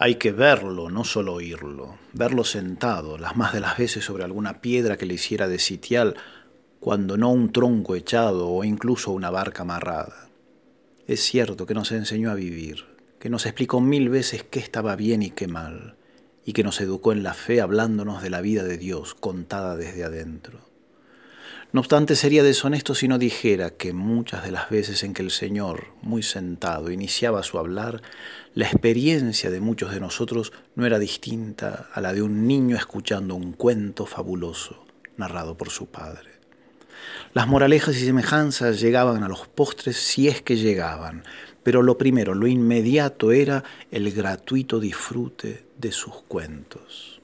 Hay que verlo, no solo oírlo, verlo sentado, las más de las veces sobre alguna piedra que le hiciera de sitial, cuando no un tronco echado o incluso una barca amarrada. Es cierto que nos enseñó a vivir, que nos explicó mil veces qué estaba bien y qué mal, y que nos educó en la fe hablándonos de la vida de Dios contada desde adentro. No obstante, sería deshonesto si no dijera que muchas de las veces en que el Señor, muy sentado, iniciaba su hablar, la experiencia de muchos de nosotros no era distinta a la de un niño escuchando un cuento fabuloso narrado por su padre. Las moralejas y semejanzas llegaban a los postres si es que llegaban, pero lo primero, lo inmediato era el gratuito disfrute de sus cuentos.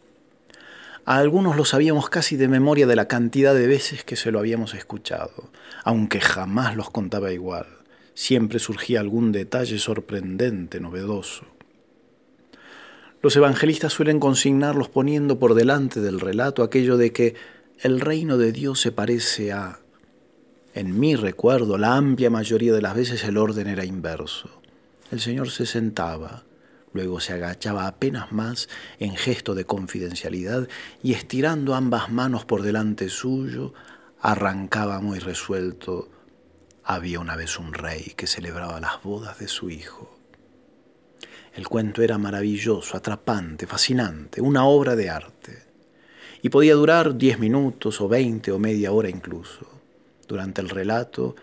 A algunos lo sabíamos casi de memoria de la cantidad de veces que se lo habíamos escuchado, aunque jamás los contaba igual. Siempre surgía algún detalle sorprendente, novedoso. Los evangelistas suelen consignarlos poniendo por delante del relato aquello de que el reino de Dios se parece a... En mi recuerdo, la amplia mayoría de las veces el orden era inverso. El Señor se sentaba, Luego se agachaba apenas más en gesto de confidencialidad y estirando ambas manos por delante suyo, arrancaba muy resuelto. Había una vez un rey que celebraba las bodas de su hijo. El cuento era maravilloso, atrapante, fascinante, una obra de arte. Y podía durar diez minutos o veinte o media hora incluso. Durante el relato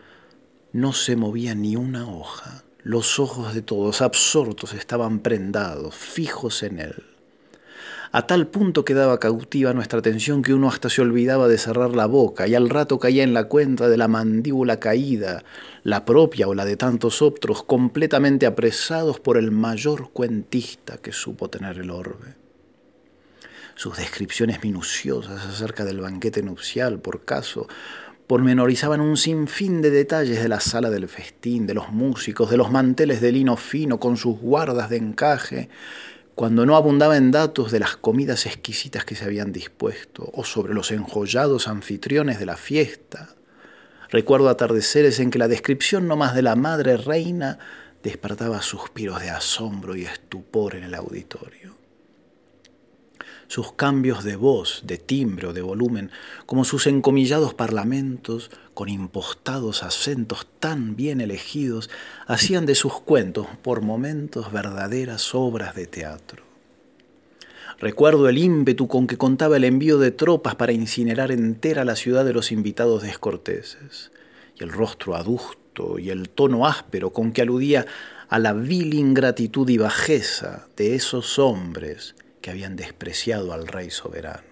no se movía ni una hoja. Los ojos de todos, absortos, estaban prendados, fijos en él. A tal punto quedaba cautiva nuestra atención que uno hasta se olvidaba de cerrar la boca y al rato caía en la cuenta de la mandíbula caída, la propia o la de tantos otros, completamente apresados por el mayor cuentista que supo tener el orbe. Sus descripciones minuciosas acerca del banquete nupcial, por caso, pormenorizaban un sinfín de detalles de la sala del festín, de los músicos, de los manteles de lino fino con sus guardas de encaje, cuando no abundaba en datos de las comidas exquisitas que se habían dispuesto, o sobre los enjollados anfitriones de la fiesta. Recuerdo atardeceres en que la descripción no más de la madre reina despertaba suspiros de asombro y estupor en el auditorio sus cambios de voz, de timbre o de volumen, como sus encomillados parlamentos, con impostados acentos tan bien elegidos, hacían de sus cuentos por momentos verdaderas obras de teatro. Recuerdo el ímpetu con que contaba el envío de tropas para incinerar entera la ciudad de los invitados descorteses, y el rostro adusto y el tono áspero con que aludía a la vil ingratitud y bajeza de esos hombres que habían despreciado al rey soberano.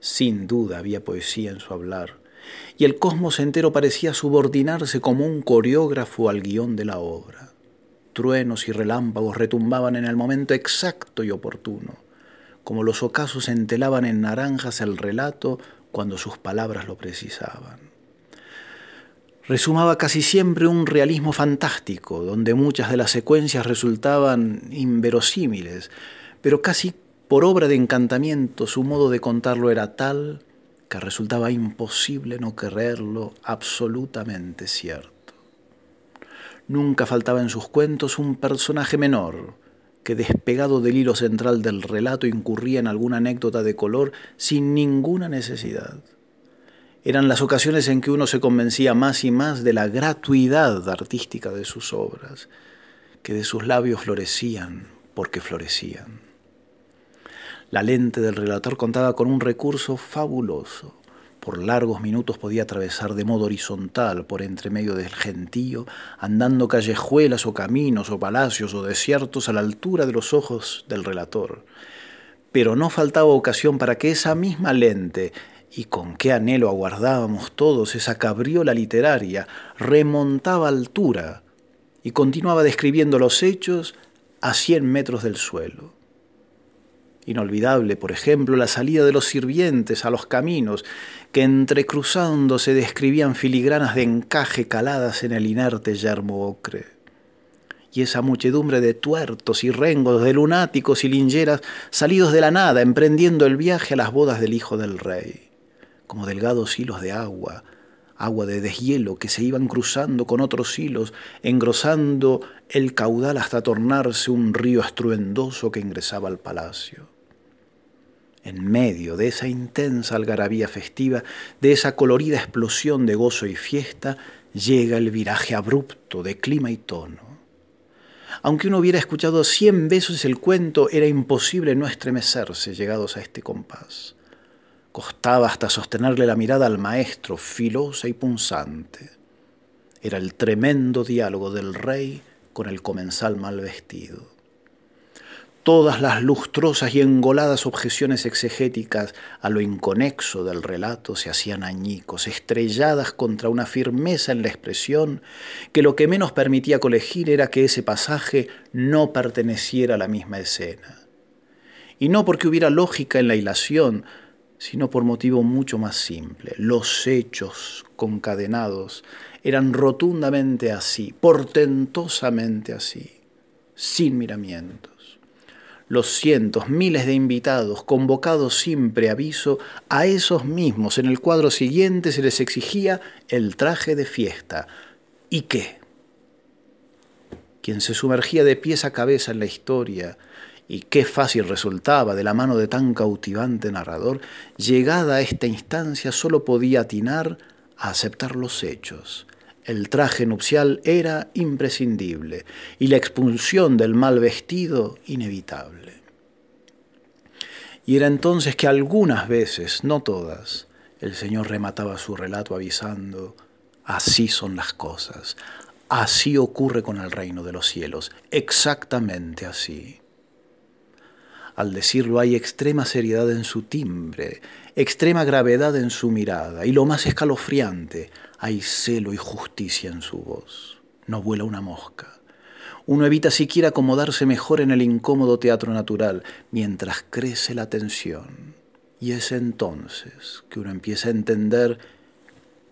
Sin duda había poesía en su hablar, y el cosmos entero parecía subordinarse como un coreógrafo al guion de la obra. Truenos y relámpagos retumbaban en el momento exacto y oportuno, como los ocasos entelaban en naranjas el relato cuando sus palabras lo precisaban. Resumaba casi siempre un realismo fantástico, donde muchas de las secuencias resultaban inverosímiles, pero casi por obra de encantamiento su modo de contarlo era tal que resultaba imposible no creerlo absolutamente cierto. Nunca faltaba en sus cuentos un personaje menor, que despegado del hilo central del relato incurría en alguna anécdota de color sin ninguna necesidad. Eran las ocasiones en que uno se convencía más y más de la gratuidad artística de sus obras, que de sus labios florecían porque florecían. La lente del relator contaba con un recurso fabuloso. Por largos minutos podía atravesar de modo horizontal por entre medio del gentío, andando callejuelas o caminos o palacios o desiertos a la altura de los ojos del relator. Pero no faltaba ocasión para que esa misma lente, y con qué anhelo aguardábamos todos esa cabriola literaria, remontaba altura y continuaba describiendo los hechos a cien metros del suelo. Inolvidable, por ejemplo, la salida de los sirvientes a los caminos, que entrecruzándose describían filigranas de encaje caladas en el inerte yermo ocre. Y esa muchedumbre de tuertos y rengos, de lunáticos y lingeras, salidos de la nada, emprendiendo el viaje a las bodas del hijo del rey, como delgados hilos de agua, agua de deshielo que se iban cruzando con otros hilos, engrosando el caudal hasta tornarse un río estruendoso que ingresaba al palacio. En medio de esa intensa algarabía festiva, de esa colorida explosión de gozo y fiesta, llega el viraje abrupto de clima y tono. Aunque uno hubiera escuchado cien veces el cuento, era imposible no estremecerse llegados a este compás. Costaba hasta sostenerle la mirada al maestro, filosa y punzante. Era el tremendo diálogo del rey con el comensal mal vestido. Todas las lustrosas y engoladas objeciones exegéticas a lo inconexo del relato se hacían añicos, estrelladas contra una firmeza en la expresión que lo que menos permitía colegir era que ese pasaje no perteneciera a la misma escena. Y no porque hubiera lógica en la hilación, sino por motivo mucho más simple. Los hechos concadenados eran rotundamente así, portentosamente así, sin miramientos los cientos, miles de invitados convocados sin preaviso, a esos mismos en el cuadro siguiente se les exigía el traje de fiesta. ¿Y qué? Quien se sumergía de pies a cabeza en la historia, y qué fácil resultaba de la mano de tan cautivante narrador, llegada a esta instancia solo podía atinar a aceptar los hechos el traje nupcial era imprescindible y la expulsión del mal vestido inevitable. Y era entonces que algunas veces, no todas, el Señor remataba su relato avisando, así son las cosas, así ocurre con el reino de los cielos, exactamente así. Al decirlo hay extrema seriedad en su timbre, extrema gravedad en su mirada y lo más escalofriante, hay celo y justicia en su voz. No vuela una mosca. Uno evita siquiera acomodarse mejor en el incómodo teatro natural mientras crece la tensión. Y es entonces que uno empieza a entender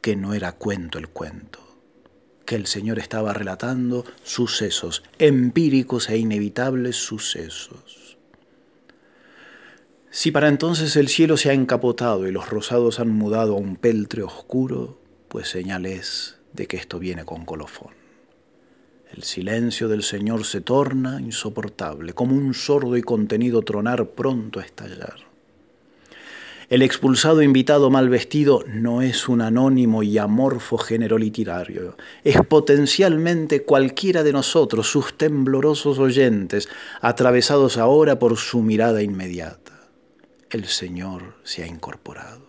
que no era cuento el cuento, que el Señor estaba relatando sucesos, empíricos e inevitables sucesos. Si para entonces el cielo se ha encapotado y los rosados han mudado a un peltre oscuro, pues señal es de que esto viene con colofón. El silencio del Señor se torna insoportable, como un sordo y contenido tronar pronto a estallar. El expulsado invitado mal vestido no es un anónimo y amorfo género literario, es potencialmente cualquiera de nosotros, sus temblorosos oyentes, atravesados ahora por su mirada inmediata. El Señor se ha incorporado.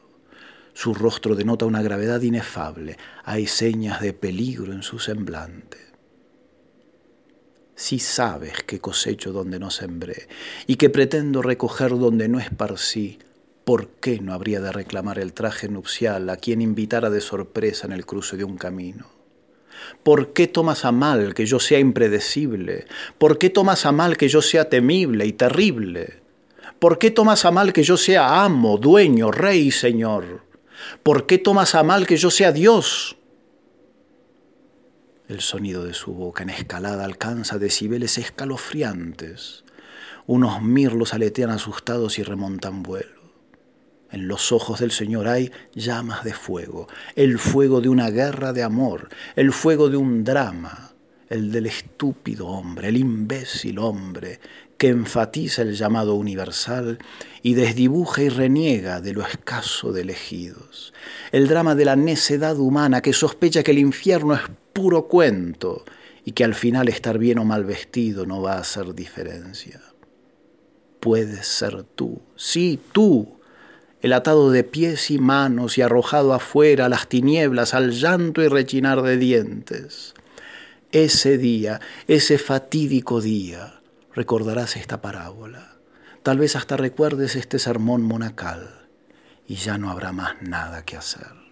Su rostro denota una gravedad inefable. Hay señas de peligro en su semblante. Si sabes que cosecho donde no sembré y que pretendo recoger donde no esparcí, ¿por qué no habría de reclamar el traje nupcial a quien invitara de sorpresa en el cruce de un camino? ¿Por qué tomas a mal que yo sea impredecible? ¿Por qué tomas a mal que yo sea temible y terrible? ¿Por qué tomas a mal que yo sea amo, dueño, rey y señor? ¿Por qué tomas a mal que yo sea Dios? El sonido de su boca en escalada alcanza decibeles escalofriantes. Unos mirlos aletean asustados y remontan vuelo. En los ojos del Señor hay llamas de fuego, el fuego de una guerra de amor, el fuego de un drama, el del estúpido hombre, el imbécil hombre que enfatiza el llamado universal y desdibuja y reniega de lo escaso de elegidos. El drama de la necedad humana que sospecha que el infierno es puro cuento y que al final estar bien o mal vestido no va a hacer diferencia. Puedes ser tú, sí, tú, el atado de pies y manos y arrojado afuera a las tinieblas, al llanto y rechinar de dientes. Ese día, ese fatídico día, recordarás esta parábola. Tal vez hasta recuerdes este sermón monacal y ya no habrá más nada que hacer.